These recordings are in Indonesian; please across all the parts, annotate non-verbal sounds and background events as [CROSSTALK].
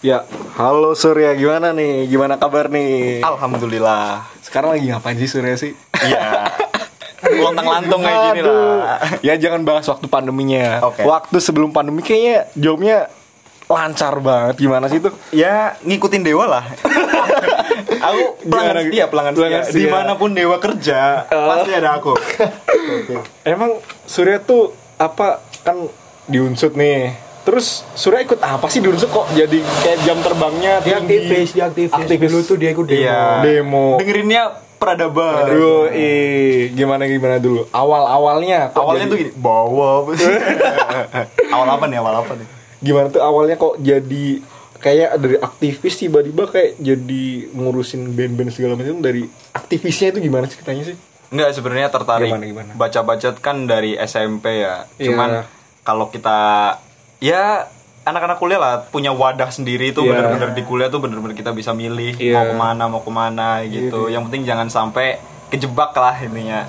Ya, halo Surya, gimana nih? Gimana kabar nih? Alhamdulillah. Sekarang lagi ngapain sih Surya sih? Iya. Lontang lantung kayak gini lah. Ya jangan bahas waktu pandeminya. Oke. Waktu sebelum pandemi kayaknya jawabnya lancar banget. Gimana sih tuh? Ya ngikutin dewa lah. [LAUGHS] aku pelanggan Gimana? setia, pelanggan Pelanggan setia. setia. Di mana pun dewa kerja, pasti ada aku. Emang Surya tuh apa kan diunsut nih. Terus Surya ikut apa sih diunsut kok jadi kayak jam terbangnya dia tinggi? aktivis dia aktivis, Aktivis. dulu tuh dia ikut demo Iya. Demo. Dengerinnya peradaban. Aduh, eh gimana gimana dulu? Awal awalnya Awalnya tuh gini, bawa apa sih? [LAUGHS] awal apa nih? Awal apa nih? gimana tuh awalnya kok jadi kayak dari aktivis tiba-tiba kayak jadi ngurusin band-band segala macam dari aktivisnya itu gimana ceritanya sih? Enggak sebenarnya tertarik Gimana, gimana? baca-baca kan dari SMP ya. Cuman Iya. kalau kita ya anak-anak kuliah lah punya wadah sendiri itu Iya. bener-bener di kuliah tuh bener-bener kita bisa milih Iya. mau ke mana mau ke mana gitu. Yang penting jangan sampai kejebak lah intinya.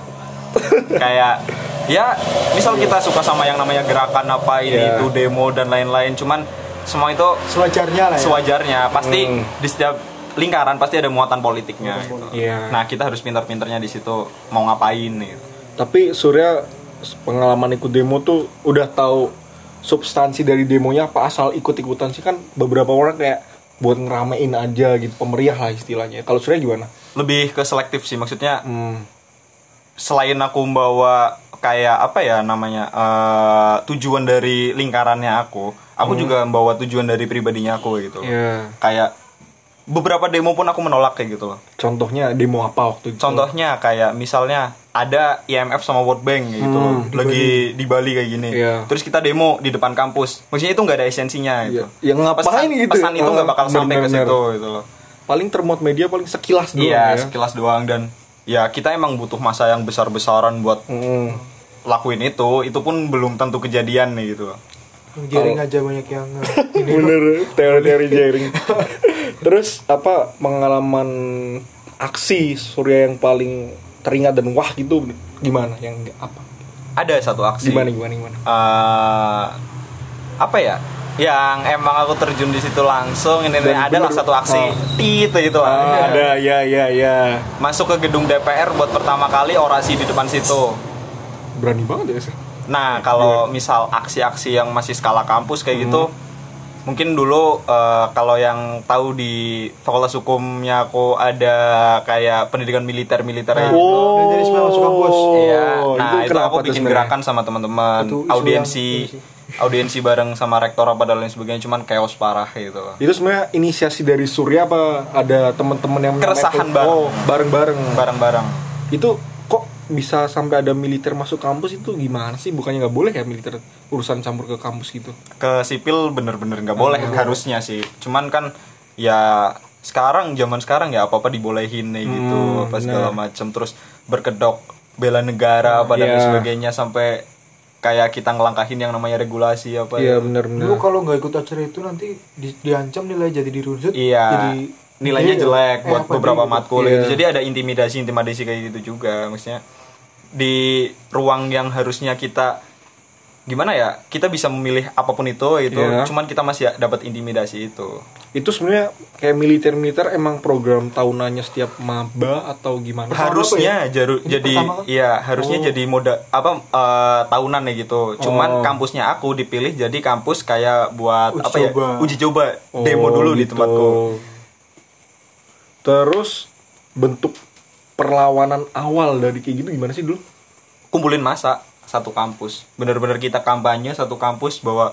Kayak ya misal kita suka sama yang namanya gerakan apa ini Iya. itu demo dan lain-lain cuman semua itu sewajarnya lah ya sewajarnya pasti Hmm. di setiap lingkaran pasti ada muatan politiknya gitu. Iya. Nah, kita harus pintar-pintarnya di situ mau ngapain gitu. Tapi Surya pengalaman ikut demo tuh udah tahu substansi dari demonya apa asal ikut-ikutan sih kan beberapa orang kayak buat ngeramein aja gitu pemeriah lah istilahnya. Kalau Surya gimana? Lebih ke selektif sih maksudnya Hmm. selain aku membawa kayak apa ya namanya eh, tujuan dari lingkarannya aku, aku juga membawa tujuan dari pribadinya aku gitu. Hmm. Iya. Kayak beberapa demo pun aku menolak kayak gitu loh. Contohnya demo apa waktu itu? Contohnya kayak misalnya ada IMF sama World Bank gitu loh, Hmm, lagi di Bali kayak gini. Iya. Terus kita demo di depan kampus. Maksudnya itu nggak ada esensinya gitu. Iya. Ya, ngapain pesan, gitu Pesan itu nggak bakal Ah, sampai ke situ gitu loh. paling termot media paling sekilas doang Iya, ya. sekilas doang dan ya kita emang butuh masa yang besar-besaran buat Hmm. lakuin itu. Itu pun belum tentu kejadian nih gitu. jaring aja banyak yang ini [LAUGHS] Bener, teori-teori jaring. [LAUGHS] Terus apa pengalaman aksi Surya yang paling teringat dan wah gitu gimana? Yang apa? Ada satu aksi. Gimana gimana gimana? eh, apa ya? Yang emang aku terjun di situ langsung ini adalah bener- satu aksi tit gitu lah. Ah, ada ya ya ya. Masuk ke gedung DPR buat pertama kali orasi di depan situ. Berani banget ya. Sir. Nah, kalau misal aksi-aksi yang masih skala kampus kayak gitu, Hmm. Mungkin dulu eh, kalau yang tahu di Fakultas Hukumnya aku ada kayak pendidikan militer-militer Nah, gitu. Oh, jadi semua masuk kampus. Iya. Nah, itu, kenapa aku bikin sebenarnya? gerakan sama teman-teman, Itu audiensi, audiensi bareng sama rektor apa dan lain sebagainya, cuman chaos parah gitu. Itu sebenarnya inisiasi dari Surya apa ada teman-teman yang Keresahan bareng. Oh, bareng-bareng. Bareng-bareng. Itu bisa sampai ada militer masuk kampus itu gimana sih? Bukannya nggak boleh ya militer urusan campur ke kampus gitu? Ke sipil bener-bener nggak boleh harusnya sih. Cuman kan ya sekarang zaman sekarang ya apa-apa dibolehin nih gitu, Hmm, apa segala macem terus berkedok bela negara apa dan lain Iya. sebagainya sampai kayak kita ngelangkahin yang namanya regulasi apa Iya ya. benar-benar. Dulu kalau nggak ikut acara itu nanti di- diancam nilai jadi dirunsut. Iya. Jadi nilainya Iya, jelek eh, buat apa beberapa di- matkul Iya. gitu. Jadi ada intimidasi intimidasi kayak gitu juga maksudnya di ruang yang harusnya kita gimana ya kita bisa memilih apa pun itu gitu Iya. cuman kita masih dapat intimidasi itu itu sebenarnya kayak militer-militer emang program tahunannya setiap maba atau gimana? harusnya jaru, Ini jadi kan? iya harusnya Oh. jadi moda apa eh, tahunan ya gitu cuman Oh. kampusnya aku dipilih jadi kampus kayak buat Uji apa ya coba. uji coba demo Oh, dulu di gitu. tempatku Terus bentuk perlawanan awal dari kayak gitu gimana sih dulu? kumpulin masa satu kampus bener-bener kita kampanye satu kampus bahwa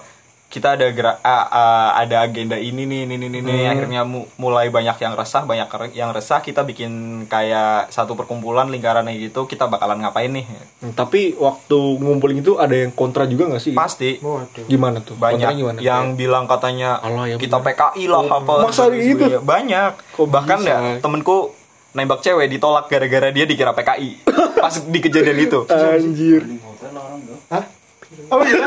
kita ada gerak ah, ah, ada agenda ini nih ini ini ini Hmm. akhirnya mu- mulai banyak yang resah banyak yang resah kita bikin kayak satu perkumpulan lingkaran kayak gitu kita bakalan ngapain nih Hmm, Tapi waktu ngumpulin itu ada yang kontra juga nggak sih? pasti Waduh. Gimana tuh? Kontranya banyak gimana? yang bilang katanya Allah, ya kita bener. PKI lah Oh, apa dan gitu? banyak Kok bahkan bisa? ya temenku nembak cewek ditolak gara-gara dia dikira PKI [COUGHS] pas di kejadian itu Anjir. Hah? Oh iya. [LAUGHS]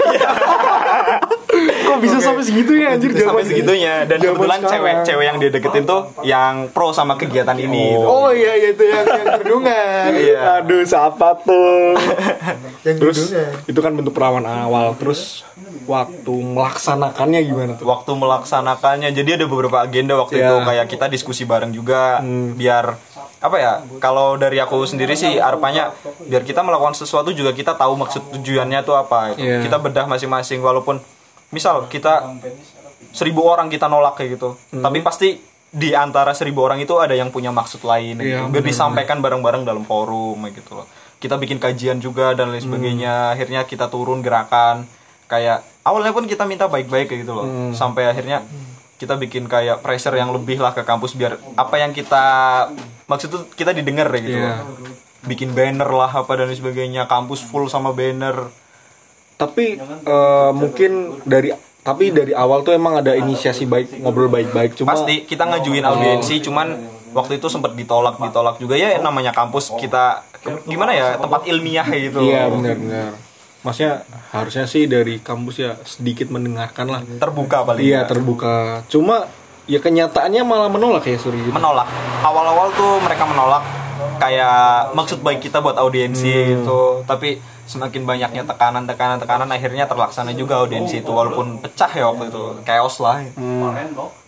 Kok bisa sampai segitu ya anjir sampai zaman- segitunya dan zaman kebetulan sekarang. cewek-cewek yang dia deketin tuh yang pro sama kegiatan ini gitu. Oh iya iya itu yang yang kerudungan. Iya. Aduh, siapa tuh? [LAUGHS] Yang Terus itu kan bentuk perlawanan awal. Terus waktu melaksanakannya gimana tuh waktu melaksanakannya jadi ada beberapa agenda waktu Iya. itu kayak kita diskusi bareng juga biar apa ya kalau dari aku sendiri sih harapannya biar kita melakukan sesuatu juga kita tahu maksud tujuannya tuh apa. Itu Iya. kita bedah masing-masing walaupun misal kita seribu orang kita nolak kayak gitu tapi pasti di antara seribu orang itu ada yang punya maksud lain Iya, gitu. biar disampaikan bareng-bareng dalam forum kayak gitu loh. Kita bikin kajian juga dan lain sebagainya akhirnya kita turun gerakan kayak awalnya pun kita minta baik-baik kayak gitu loh. Sampai akhirnya kita bikin kayak pressure yang lebih lah ke kampus biar apa yang kita maksud tuh kita didengar kayak gitu. Loh bikin banner lah apa dan sebagainya kampus full sama banner. Tapi eh, mungkin dari tapi dari awal tuh emang ada inisiasi baik ngobrol baik-baik. Cuma pasti kita ngajuin audiensi cuman waktu itu sempat ditolak ditolak juga. Ya namanya kampus kita gimana ya tempat ilmiah gitu. Iya benar-benar. Maksudnya harusnya sih dari kampus ya sedikit mendengarkan lah. Terbuka paling iya terbuka. Cuma ya kenyataannya malah menolak ya Suri gitu. menolak. Awal-awal tuh mereka menolak. Kayak maksud baik kita buat audiensi itu tapi semakin banyaknya tekanan tekanan tekanan akhirnya terlaksana juga audiensi itu walaupun pecah ya waktu itu. Chaos lah.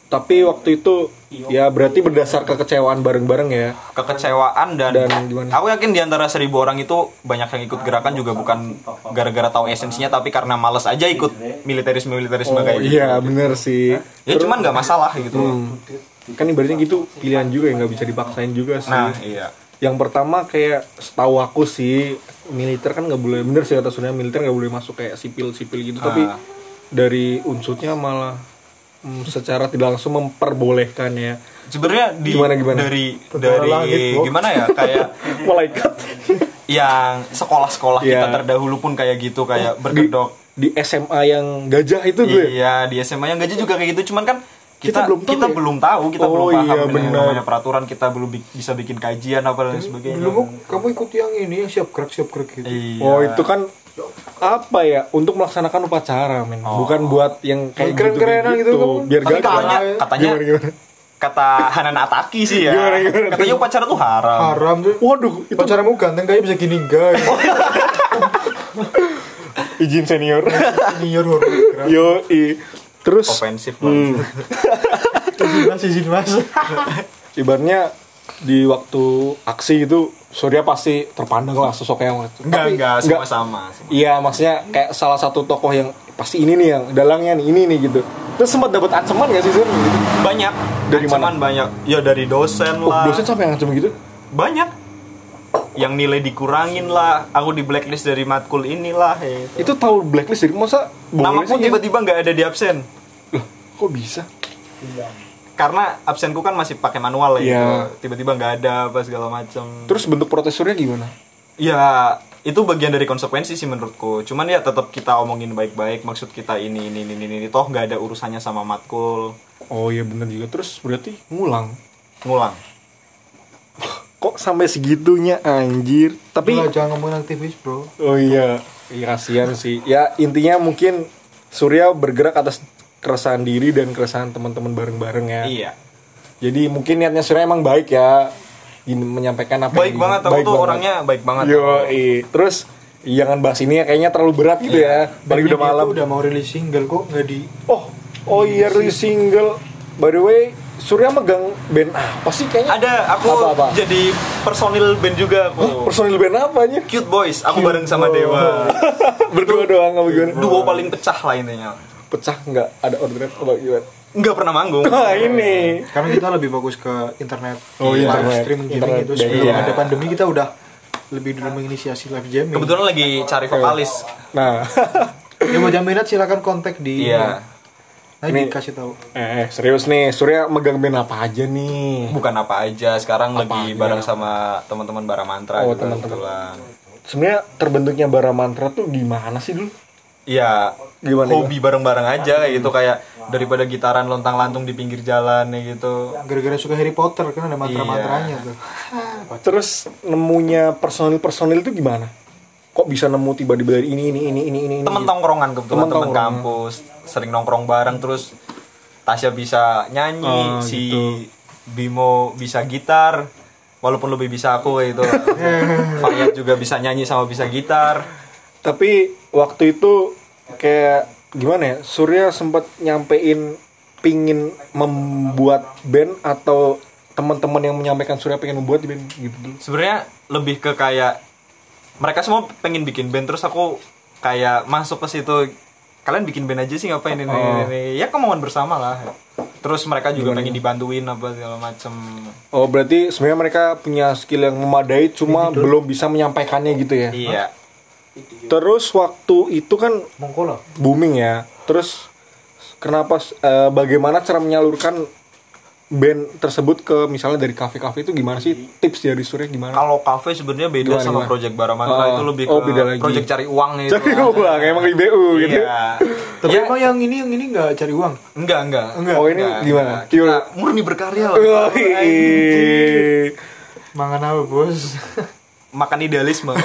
Tapi waktu itu ya berarti berdasar kekecewaan bareng-bareng ya. Kekecewaan dan, Dan gimana? aku yakin di antara seribu orang itu banyak yang ikut gerakan juga bukan gara-gara tahu esensinya tapi karena males aja ikut militerisme militerisme kayak gitu. iya bener sih. Ya cuman nggak masalah gitu. Hmm. kan ibaratnya gitu pilihan juga ya nggak bisa dipaksain juga sih. Nah iya. Yang pertama kayak setahu aku sih militer kan nggak boleh bener sih kata Surya militer nggak boleh masuk kayak sipil sipil gitu. Tapi Ah. dari unsurnya malah mm, secara tidak langsung memperbolehkan ya sebenarnya di Gimana, gimana? dari Tentara dari langit, Bro. gimana ya kayak [LAUGHS] malaikat yang sekolah-sekolah Iya. kita terdahulu pun kayak gitu kayak berkedok di SMA yang gajah itu gue iya di SMA yang gaji juga kayak gitu cuman kan kita Kita belum tahu kita ya? belum tahu kita Oh, belum paham iya, benar. namanya peraturan kita belum bi- bisa bikin kajian apa dan sebagainya Dulu kamu ikut yang ini yang siap gerak siap gerak gitu. iya. oh itu kan apa ya untuk melaksanakan upacara men bukan buat yang kayak Keren-kerenan gitu, gitu, kamu. biar gagah katanya katanya gimana gimana kata Hanan Ataki sih ya Gimana, gimana? katanya upacara tuh haram Haram tuh. waduh itu Pacaramu ganteng kayak bisa gini enggak. [LAUGHS] izin senior Senior horor yo i terus ofensif Hmm. Izin mas, izin mas. ibaratnya di waktu aksi itu Surya pasti terpandang lah sosok yang enggak Tapi enggak semua sama Iya, maksudnya kayak salah satu tokoh yang pasti ini nih yang dalangnya nih, ini nih gitu. Terus sempat dapat ancaman gak sih Sur? Gitu. banyak Dari mana? Ancaman banyak ya dari dosen Oh, lah dosen sampai ngancam gitu? banyak yang nilai dikurangin lah aku di blacklist dari matkul inilah ya. Itu tahu blacklist dari masa namaku tiba-tiba nggak ada di absen Loh, kok bisa? Karena absenku kan masih pakai manual ya Iya. gitu. tiba-tiba nggak ada apa segala macam Terus bentuk protesurnya gimana? ya itu bagian dari konsekuensi sih menurutku cuman ya tetap kita omongin baik-baik maksud kita ini ini ini ini, ini. toh nggak ada urusannya sama matkul Oh iya bener juga. Terus berarti ngulang. ngulang Kok sampai segitunya anjir? Tapi Lah, jangan ngomongin aktivis bro. oh iya, iya kasihan sih. Ya intinya mungkin Surya bergerak atas keresahan diri dan keresahan teman-teman bareng-bareng ya. iya Jadi mungkin niatnya Surya emang baik ya Gini, menyampaikan apa baik yang- banget aku baik tuh banget. orangnya baik banget Yo, terus jangan bahas ini ya kayaknya terlalu berat gitu ya. Balik udah malam. udah mau rilis single kok nggak di Oh, oh iya rilis single. By the way, Surya megang band apa sih kayaknya? ada aku Apa-apa? jadi personil band juga aku Personil band apanya? Cute Boys aku bareng sama Dewa [LAUGHS] Berdua doang apa gimana? duo paling pecah lah intinya Pecah nggak ada orderan apa gimana? nggak pernah manggung Wah ini. karena kita lebih fokus ke internet Oh, iya, live streaming gaming itu sebelum Iya. ada pandemi kita udah lebih dulu menginisiasi live jamming kebetulan lagi cari vokalis Nah, [LAUGHS] ya mau jam minat silakan kontak di iya nah Ini- dikasih tahu eh serius nih, Surya megang band apa aja nih? bukan apa aja sekarang Apa lagi aja? bareng sama teman-teman bara mantra Oh, juga teman-teman. Sebenarnya terbentuknya Bara Mantra tuh gimana sih dulu? Iya, Gimana, hobi bareng-bareng aja kayak gitu kayak daripada gitaran lontang-lantung di pinggir jalan kayak gitu. gara-gara suka Harry Potter kan ada Iya. mantra-mantranya tuh Terus nemunya personil-personil itu gimana? Kok bisa nemu tiba-tiba dari ini ini ini ini ini? ini, Temen gitu? tongkrongan kebetulan Temen temen tongkrongan. kampus, sering nongkrong bareng terus Tasya bisa nyanyi, Oh, si gitu. Bimo bisa gitar, walaupun lebih bisa aku kayak gitu. [LAUGHS] Fayat juga bisa nyanyi sama bisa gitar. Tapi waktu itu kayak gimana ya Surya sempat nyampein pingin membuat band atau teman-teman yang menyampaikan Surya pengen membuat band gitu sebenarnya lebih ke kayak mereka semua pengen bikin band terus aku kayak masuk ke situ kalian bikin band aja sih ngapain ini, Oh. ini, ini. ya kemauan bersama lah. Terus mereka juga pengen dibantuin apa segala macem. Oh berarti sebenarnya mereka punya skill yang memadai cuma belum bisa menyampaikannya gitu ya? Iya terus waktu itu kan booming ya. Terus kenapa eh, bagaimana cara menyalurkan band tersebut ke misalnya dari kafe-kafe itu gimana sih? Tips dari Surya gimana? Kalau kafe sebenarnya beda Gimana, sama gimana? project Baramantra Oh, itu lebih oh, ke beda lagi. project cari uang gitu cari uang [LAUGHS] emang di BU gitu iya Tapi Ya, emang yang ini yang ini nggak cari uang. enggak enggak. Enggak. oh ini gimana? kita murni berkarya lah. Oh, iya. Mangan apa bos? [LAUGHS] makan idealisme [LAUGHS]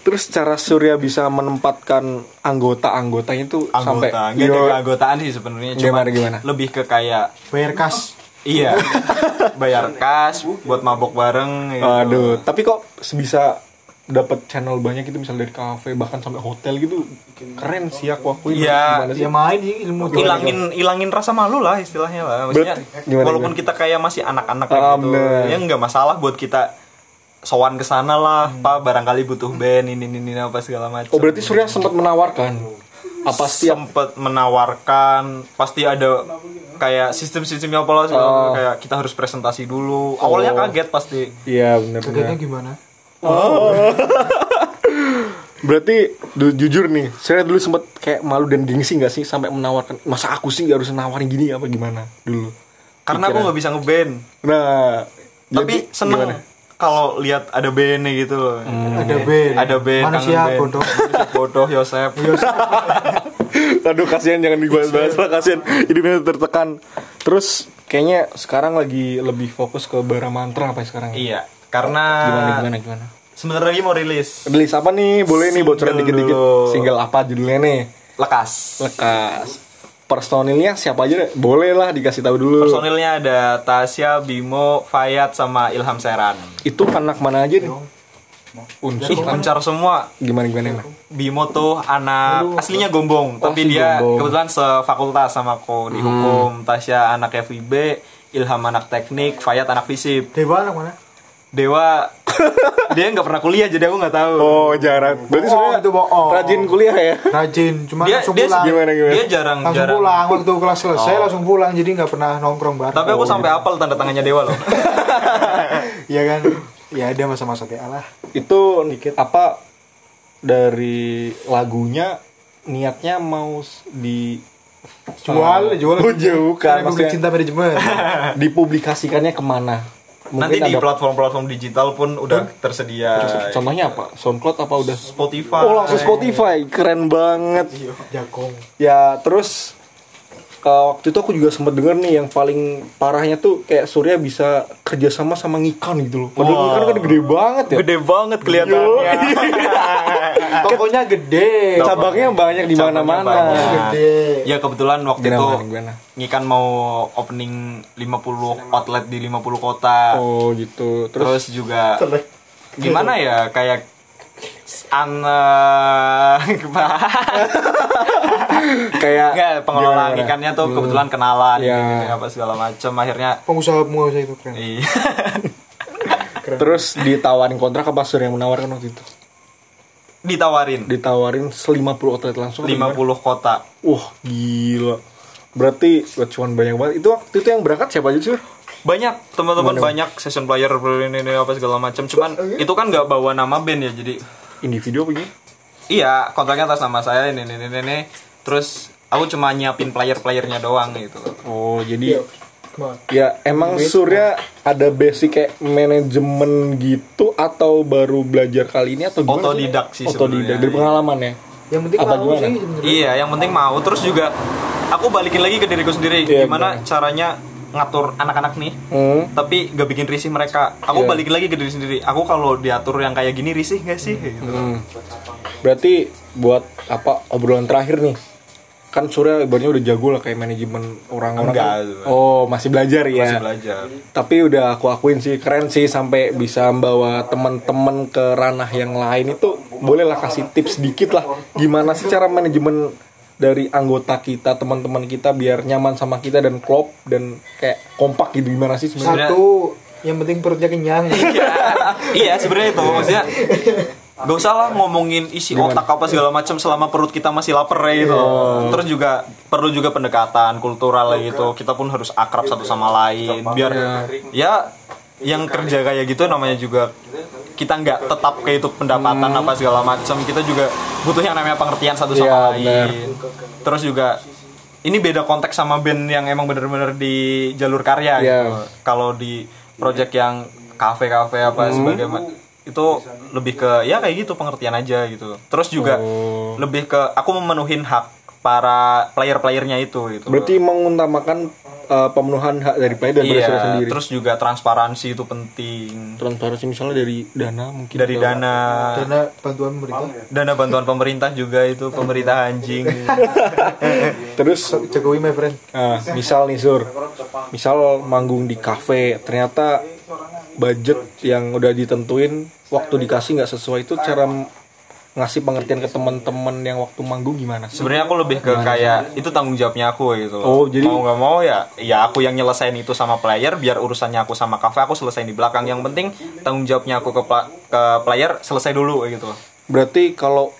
Terus cara Surya bisa menempatkan anggota-anggotanya itu sampai anggota enggak ada Yo, keanggotaan sih sebenarnya cuma Gimana, lebih ke kayak Bayar kas. iya [LAUGHS] bayar kas buat mabok bareng gitu. Aduh, tapi kok bisa dapat channel banyak gitu misal dari kafe bahkan sampai hotel gitu keren sih aku akuin Iya. Gimana sih? Ya main sih ilmu hilangin hilangin rasa malu lah istilahnya lah maksudnya Bet- gimana, walaupun gimana? kita kayak masih anak-anak kayak gitu ya nggak masalah buat kita sowan ke sana lah pak barangkali butuh band ini ini, ini apa segala macam Oh berarti Surya sempat menawarkan apa setiap sempet menawarkan pasti ada kayak sistem-sistemnya apa lah segala Oh. macam. kayak kita harus presentasi dulu awalnya kaget pasti Iya benar Kagetnya gimana? [LAUGHS] Berarti du- jujur nih, saya dulu sempat kayak malu dan gengsi nggak sih sampai menawarkan masa aku sih nggak harus nawarin gini apa gimana dulu. karena aku nggak bisa ngeband Nah, tapi jadi seneng gimana? Kalau lihat ada bandnya gitu loh Ada band. ada band Manusia band. bodoh. [LAUGHS] Manusia bodoh Yosep [LAUGHS] Aduh kasihan jangan dibahas-bahas lah kasihan hidupnya tertekan. Terus kayaknya sekarang lagi lebih fokus ke bara mantra apa ya sekarang? iya karena Gimana gimana gimana? sebentar lagi mau rilis Rilis apa nih? Boleh nih bocoran Single dikit-dikit. Single apa judulnya nih? lekas Lekas. Personilnya siapa aja deh? Boleh lah dikasih tahu dulu. personilnya ada Tasya Bimo Fayat sama Ilham Seran Itu anak mana aja nih? Unsur ih kan? pencar semua Gimana gimana? gimana? Bimo tuh anak aslinya Gombong Oh, tapi asli dia Gombong. kebetulan sefakultas sama aku di hukum Tasya anak FIB Ilham anak teknik Fayat anak fisip Dewa anak mana? Dewa [LAUGHS] dia nggak pernah kuliah jadi aku nggak tahu Oh jarang. Berarti Bohong, sebenarnya itu bohong. rajin kuliah ya? Rajin, cuma dia langsung dia pulang. Gimana, gimana? dia jarang langsung jarang pulang waktu kelas selesai Oh. langsung pulang jadi nggak pernah nongkrong bareng. tapi aku sampai hafal tanda tangannya Dewa loh [LAUGHS] Iya kan? Ya ada masa-masa TA lah. Itu apa dari lagunya niatnya mau di Jual, jual. [LAUGHS] Oh, jauh kan, maksudnya- cinta manajemen. dipublikasikannya ke mana? Nanti di platform-platform digital pun udah tersedia Contohnya apa? SoundCloud apa udah? Spotify Oh langsung Spotify, keren banget. Jagong. Ya terus uh, waktu itu aku juga sempat denger nih yang paling parahnya tuh kayak Surya bisa kerjasama sama Ngikan gitu loh. Padahal Wah. Ngikan kan gede banget ya. gede banget kelihatannya [LAUGHS] Tokonya gede. Cabangnya banyak di mana-mana. Gede. ya kebetulan waktu Gimana, itu gimana? Ngikan mau opening 50 outlet di 50 kota Oh gitu. Terus, terus juga gimana ya kayak an [LAUGHS] [LAUGHS] kayak Enggak, pengelola gimana? ikannya tuh kebetulan kenalan Iya. gini, apa segala macam akhirnya Pengusaha pengusaha itu keren. iya. [LAUGHS] Terus ditawarin kontrak apa Surya yang menawarkan waktu itu? ditawarin Ditawarin 50 outlet langsung. 50 kota Wah gila. Berarti cuan banyak banget. Itu waktu itu yang berangkat siapa aja sih? banyak teman-teman banyak session player ini, ini apa segala macam cuman itu kan nggak bawa nama band ya jadi Individu apa gimana? iya kontraknya atas nama saya ini ini ini, ini. Terus aku cuma nyiapin player-playernya doang gitu Oh jadi Ke mana? ya emang Surya ada basic kayak manajemen gitu atau baru belajar kali ini atau gimana? Otodidak sih Otodidak dari pengalaman ya. Yang penting Apa mau gimana? sih iya yang penting mau terus juga aku balikin lagi ke diriku sendiri Iya, gimana caranya ngatur anak-anak nih Hmm. tapi gak bikin risih mereka aku Iya. balikin lagi ke diri sendiri aku kalau diatur yang kayak gini risih gak sih gitu. Hmm. Berarti buat apa obrolan terakhir nih? Kan Surya ibaratnya udah jago lah kayak manajemen orang-orang. Enggak, kan. Oh, masih belajar ya. masih belajar Tapi udah aku akuin sih keren sih sampai bisa membawa teman-teman ke ranah yang lain itu bolehlah kasih tips sedikit lah gimana sih cara manajemen dari anggota kita teman-teman kita biar nyaman sama kita dan klop dan kayak kompak gitu gimana sih sebenarnya Satu, yang penting perutnya kenyang. [LAUGHS] iya sebenarnya itu maksudnya Gak usah lah ngomongin isi otak apa segala macam selama perut kita masih lapar ya gitu. Terus juga perlu juga pendekatan kultural gitu. Kita pun harus akrab satu sama lain biar ya yang kerja kayak gitu namanya juga kita nggak tetap kayak itu pendapatan apa segala macam. Kita juga butuh yang namanya pengertian satu sama Iya, lain. Terus juga ini beda konteks sama band yang emang bener-bener di jalur karya Iya. gitu. Kalau di project yang kafe-kafe apa sebagainya itu lebih ke ya kayak gitu pengertian aja gitu. Terus juga Oh. lebih ke aku memenuhin hak para player-playernya itu gitu. berarti mengutamakan uh, pemenuhan hak dari player dan iya, iya, sendiri terus juga transparansi itu penting. transparansi misalnya dari dana mungkin Dari dana Karena bantuan pemerintah. dana bantuan pemerintah juga itu pemerintah anjing. [LAUGHS] terus Jokowi my friend. Nah, misal nih Sur, misal manggung di kafe, ternyata budget yang udah ditentuin waktu dikasih nggak sesuai itu cara ngasih pengertian ke teman-teman yang waktu manggung gimana? Sebenarnya aku lebih ke kayak itu tanggung jawabnya aku gitu loh. Oh, jadi- mau nggak mau ya, ya aku yang nyelesain itu sama player, biar urusannya aku sama kafe aku selesain di belakang. Yang penting tanggung jawabnya aku ke pla- ke player selesai dulu gitu. Berarti kalau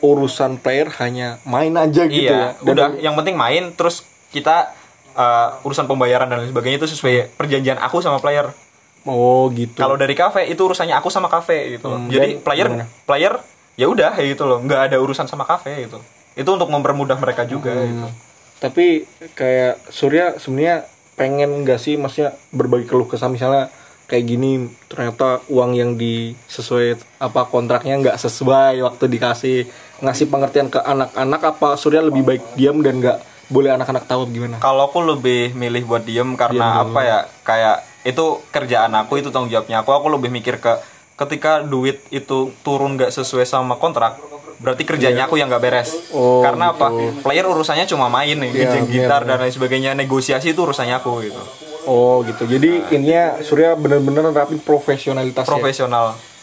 urusan player hanya main aja gitu iya, ya. Dan udah. Yang penting main, terus kita uh, urusan pembayaran dan lain sebagainya itu sesuai perjanjian aku sama player. Oh gitu. Kalau dari kafe itu urusannya aku sama kafe gitu. Hmm, Jadi dan player gimana? player ya udah gitu loh, nggak ada urusan sama kafe gitu. Itu untuk mempermudah mereka juga Hmm. gitu. Tapi kayak Surya sebenarnya pengen nggak sih maksudnya berbagi keluh kesah misalnya kayak gini ternyata uang yang di sesuai apa kontraknya nggak sesuai waktu dikasih ngasih pengertian ke anak-anak apa Surya lebih baik diam dan nggak boleh anak-anak tahu gimana? Kalau aku lebih milih buat diem karena apa ya kayak itu kerjaan aku itu tanggung jawabnya aku. Aku lebih mikir ke ketika duit itu turun nggak sesuai sama kontrak berarti kerjanya aku yang nggak beres. Iya. Oh, karena apa? player urusannya cuma main nih Iya, ngejeng bener, gitar dan lain sebagainya negosiasi itu urusannya aku gitu. Oh gitu. Jadi ininya Surya bener-bener nerapin profesionalitas ya?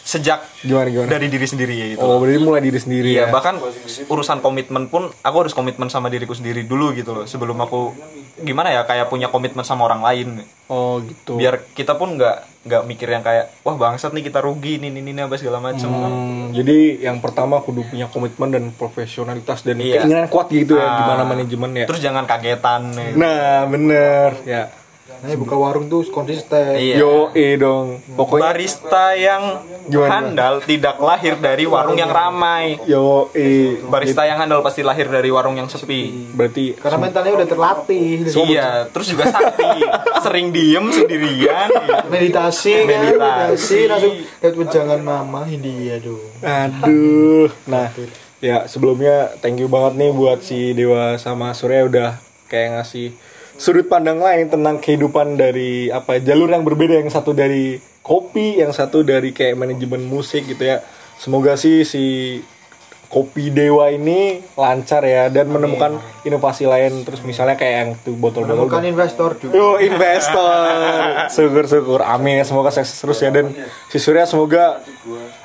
Sejak Gimana gimana? dari diri sendiri ya gitu Oh berarti mulai diri sendiri Iya, ya? bahkan urusan komitmen pun aku harus komitmen sama diriku sendiri dulu gitu loh sebelum aku gimana ya kayak punya komitmen sama orang lain Oh gitu. biar kita pun nggak nggak mikir yang kayak wah bangsat nih kita rugi ini ini ini apa segala macem Hmm, jadi yang pertama kudu punya komitmen dan profesionalitas dan Iya. keinginan kuat gitu ya Ah. gimana manajemen ya. terus jangan kagetan nih Nah bener ya. Nah, buka warung tuh konsisten. Iya. Yo eh dong. Pokoknya barista yang Gimana? handal tidak lahir dari warung yang ramai yo eh barista yang handal pasti lahir dari warung yang sepi berarti Karena mentalnya udah terlatih. iya terus juga sakti [LAUGHS] sering diem sendirian Meditasi, kan? Meditasi. meditasi langsung lihat wejangan mama India dong. aduh. Nah ya sebelumnya thank you banget nih buat si Dewa sama Surya udah kayak ngasih sudut pandang lain tentang kehidupan dari apa jalur yang berbeda. Yang satu dari kopi yang satu dari kayak manajemen musik gitu ya. Semoga sih si kopi dewa ini lancar ya dan menemukan inovasi lain. Terus misalnya kayak yang tuh botol-botol Bukan investor juga. Yo investor, [LAUGHS] syukur syukur, amin semoga sukses terus ya. Dan si Surya semoga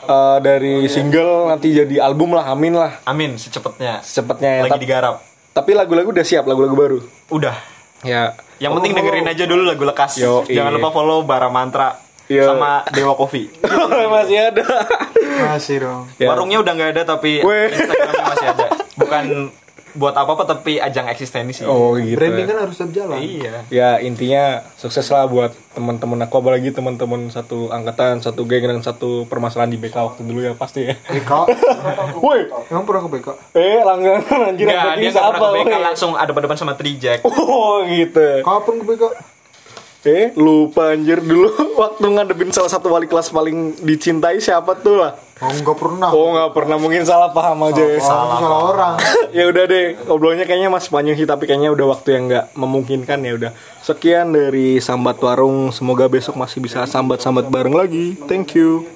eh, dari single nanti jadi album lah, amin lah. Amin secepatnya. Secepatnya ya. lagi digarap. tapi lagu-lagu udah siap, lagu-lagu baru. udah Ya, yang penting dengerin aja dulu lagu lekas Yo, jangan iya. lupa follow Bara Mantra Yo. sama Dewa Coffee [LAUGHS] masih ada. Masih dong. Ya. warungnya udah nggak ada tapi Weh. Instagramnya masih ada bukan buat apa apa tapi ajang eksistensi Oh gitu. Branding ya. kan harus tetap jalan. iya Ya intinya sukses lah buat teman-teman aku apalagi teman-teman satu angkatan, satu geng dan satu permasalahan di BK waktu dulu ya pasti ya. BK. [LAUGHS] Woi, Emang pernah ke BK? eh langganan anjir Nggak, apa dia apa? pernah ke BK langsung ada depan sama Trijek [LAUGHS] Oh gitu. Kapan ke BK? Eh, lupa anjir dulu [LAUGHS] waktu ngadepin salah satu wali kelas paling dicintai siapa tuh lah. Oh, enggak pernah. Oh, nggak pernah mungkin salah paham aja. ya. salah, salah orang. [LAUGHS] ya udah deh, ngobrolnya kayaknya masih panjang sih tapi kayaknya udah waktu yang nggak memungkinkan ya udah. Sekian dari Sambat Warung, semoga besok masih bisa sambat-sambat bareng lagi. Thank you.